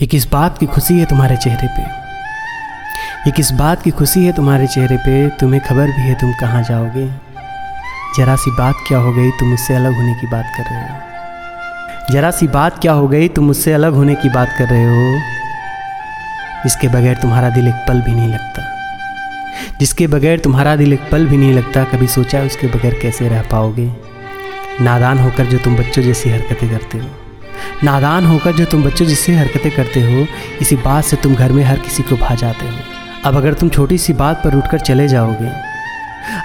ये किस बात की खुशी है तुम्हारे चेहरे पे? ये किस बात की खुशी है तुम्हारे चेहरे पे? तुम्हें खबर भी है तुम कहाँ जाओगे? जरा सी बात क्या हो गई? तुम मुझसे अलग होने की बात कर रहे हो। जरा सी बात क्या हो गई? तुम मुझसे अलग होने की बात कर रहे हो। इसके बगैर तुम्हारा दिल एक पल भी नहीं लगता। जिसके बगैर तुम्हारा दिल एक पल भी नहीं लगता, कभी सोचा उसके बगैर कैसे रह पाओगे? नादान होकर जो तुम बच्चों जैसी हरकतें करते हो। नादान होकर जो तुम बच्चों जिससे हरकतें करते हो, इसी बात से तुम घर में हर किसी को भा जाते हो। अब अगर तुम छोटी सी बात पर उठकर चले जाओगे,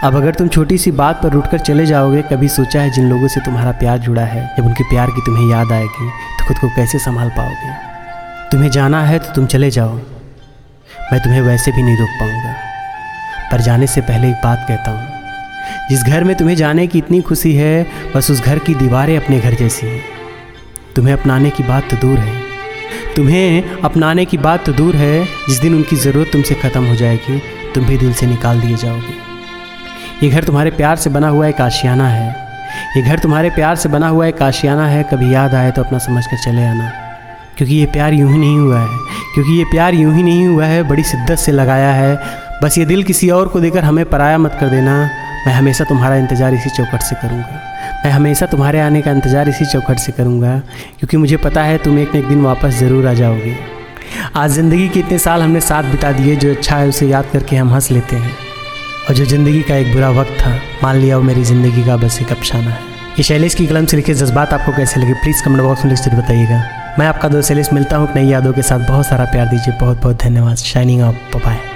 अब अगर तुम छोटी सी बात पर उठकर चले जाओगे, कभी सोचा है जिन लोगों से तुम्हारा प्यार जुड़ा है, जब उनके प्यार की तुम्हें याद आएगी तो खुद को कैसे संभाल पाओगे? तुम्हें जाना है तो तुम चले जाओ। मैं तुम्हें वैसे भी नहीं रोक पाऊँगा। पर जाने से पहले एक बात कहता हूँ। जिस घर में तुम्हें जाने की इतनी खुशी है, बस उस घर की दीवारें अपने घर जैसी हैं। तुम्हें अपनाने की बात तो दूर है। तुम्हें अपनाने की बात तो दूर है, जिस दिन उनकी ज़रूरत तुमसे ख़त्म हो जाएगी, तुम भी दिल से निकाल दिए जाओगे। ये घर तुम्हारे प्यार से बना हुआ एक आशियाना है। ये घर तुम्हारे प्यार से बना हुआ एक आशियाना है, कभी याद आए तो अपना समझ कर चले आना। क्योंकि ये प्यार यूँ ही नहीं हुआ है। क्योंकि ये प्यार यूँ ही नहीं हुआ है, बड़ी शिद्दत से लगाया है। बस ये दिल किसी और को देकर हमें पराया मत कर देना। मैं हमेशा तुम्हारा इंतज़ार इसी चौखट से करूँगा। मैं हमेशा तुम्हारे आने का इंतज़ार इसी चौखट से करूँगा, क्योंकि मुझे पता है तुम एक न एक दिन वापस ज़रूर आ जाओगे। आज ज़िंदगी के इतने साल हमने साथ बिता दिए जो अच्छा है उसे याद करके हम हंस लेते हैं। और जो ज़िंदगी का एक बुरा वक्त था, मान लिया वो मेरी ज़िंदगी का बस एक अफसाना है। ये शैलेश की कलम से लिखे जज्बात आपको कैसे लगे? प्लीज़ कमेंट बॉक्स में लिख बताइएगा। मैं आपका दोस्त शैलेश मिलता हूँ नई यादों के साथ। बहुत सारा प्यार दीजिए। बहुत बहुत धन्यवाद। Shining of bye